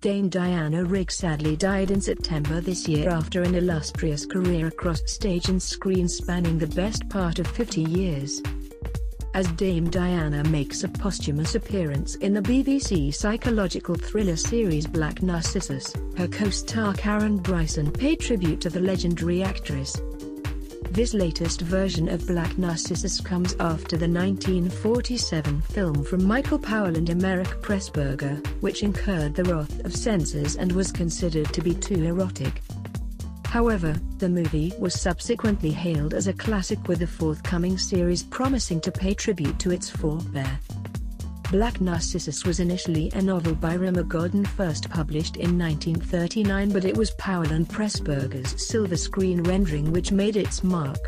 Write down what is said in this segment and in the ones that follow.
Dame Diana Rigg sadly died in September this year after an illustrious career across stage and screen spanning the best part of 50 years. As Dame Diana makes a posthumous appearance in the BBC psychological thriller series Black Narcissus, her co-star Karen Bryson paid tribute to the legendary actress. This latest version of Black Narcissus comes after the 1947 film from Michael Powell and Emeric Pressburger, which incurred the wrath of censors and was considered to be too erotic. However, the movie was subsequently hailed as a classic with the forthcoming series promising to pay tribute to its forebear. Black Narcissus was initially a novel by Rumer Godden first published in 1939 but it was Powell and Pressburger's silver screen rendering which made its mark.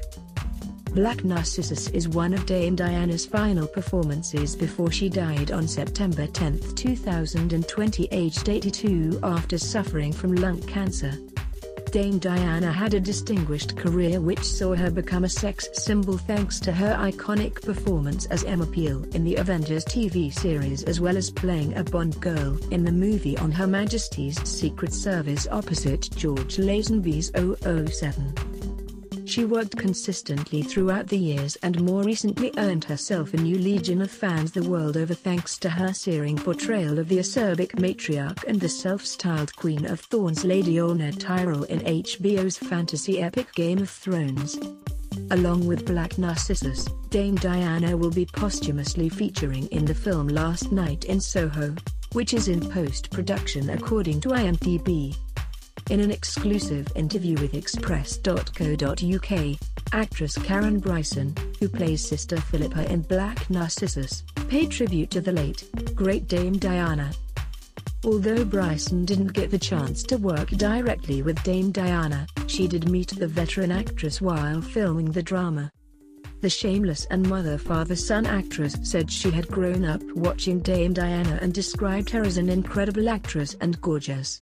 Black Narcissus is one of Dame Diana's final performances before she died on September 10, 2020 aged 82 after suffering from lung cancer. Dame Diana had a distinguished career which saw her become a sex symbol thanks to her iconic performance as Emma Peel in the Avengers TV series as well as playing a Bond girl in the movie on Her Majesty's Secret Service opposite George Lazenby's 007. She worked consistently throughout the years and more recently earned herself a new legion of fans the world over thanks to her searing portrayal of the acerbic matriarch and the self-styled Queen of Thorns Lady Olenna Tyrell in HBO's fantasy epic Game of Thrones. Along with Black Narcissus, Dame Diana will be posthumously featuring in the film Last Night in Soho, which is in post-production according to IMDb. In an exclusive interview with Express.co.uk, actress Karen Bryson, who plays Sister Philippa in Black Narcissus, paid tribute to the late, great Dame Diana. Although Bryson didn't get the chance to work directly with Dame Diana, she did meet the veteran actress while filming the drama. The shameless and mother-father-son actress said she had grown up watching Dame Diana and described her as an incredible actress and gorgeous.